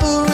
Smile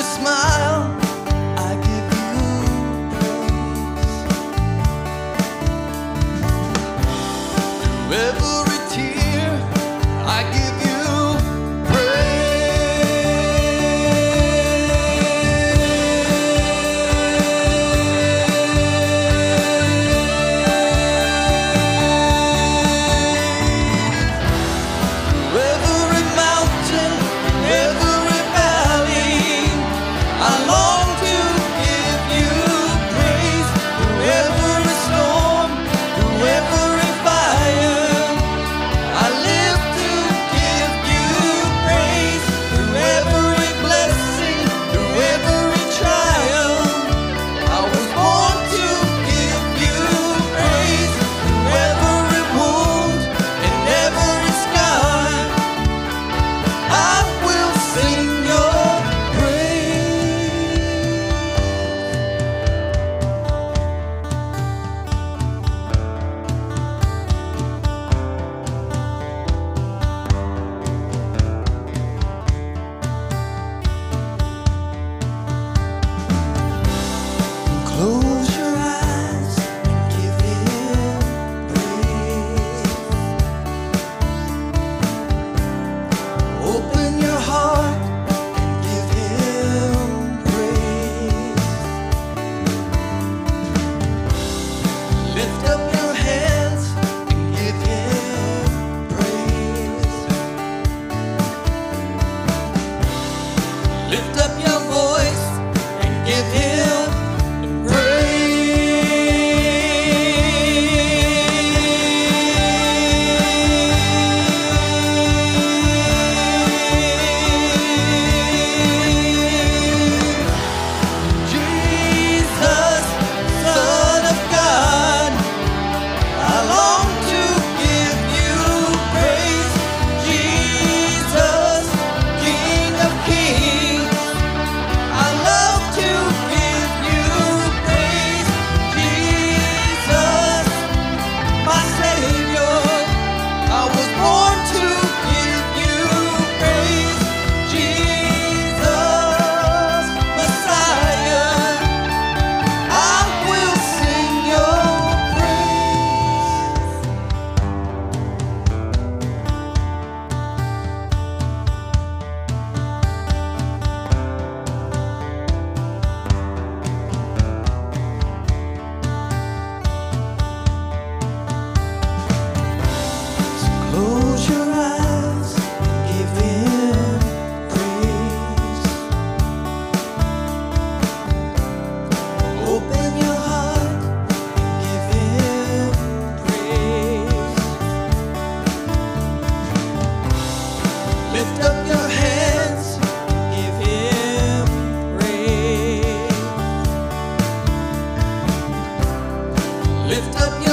Lift up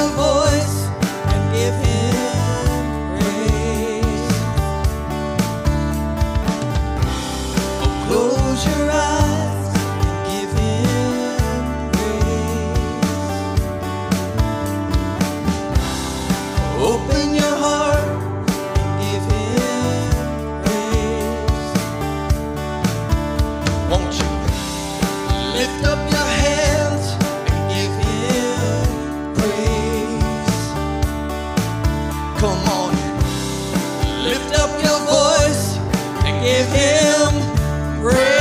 Come on, lift up your voice and give him praise.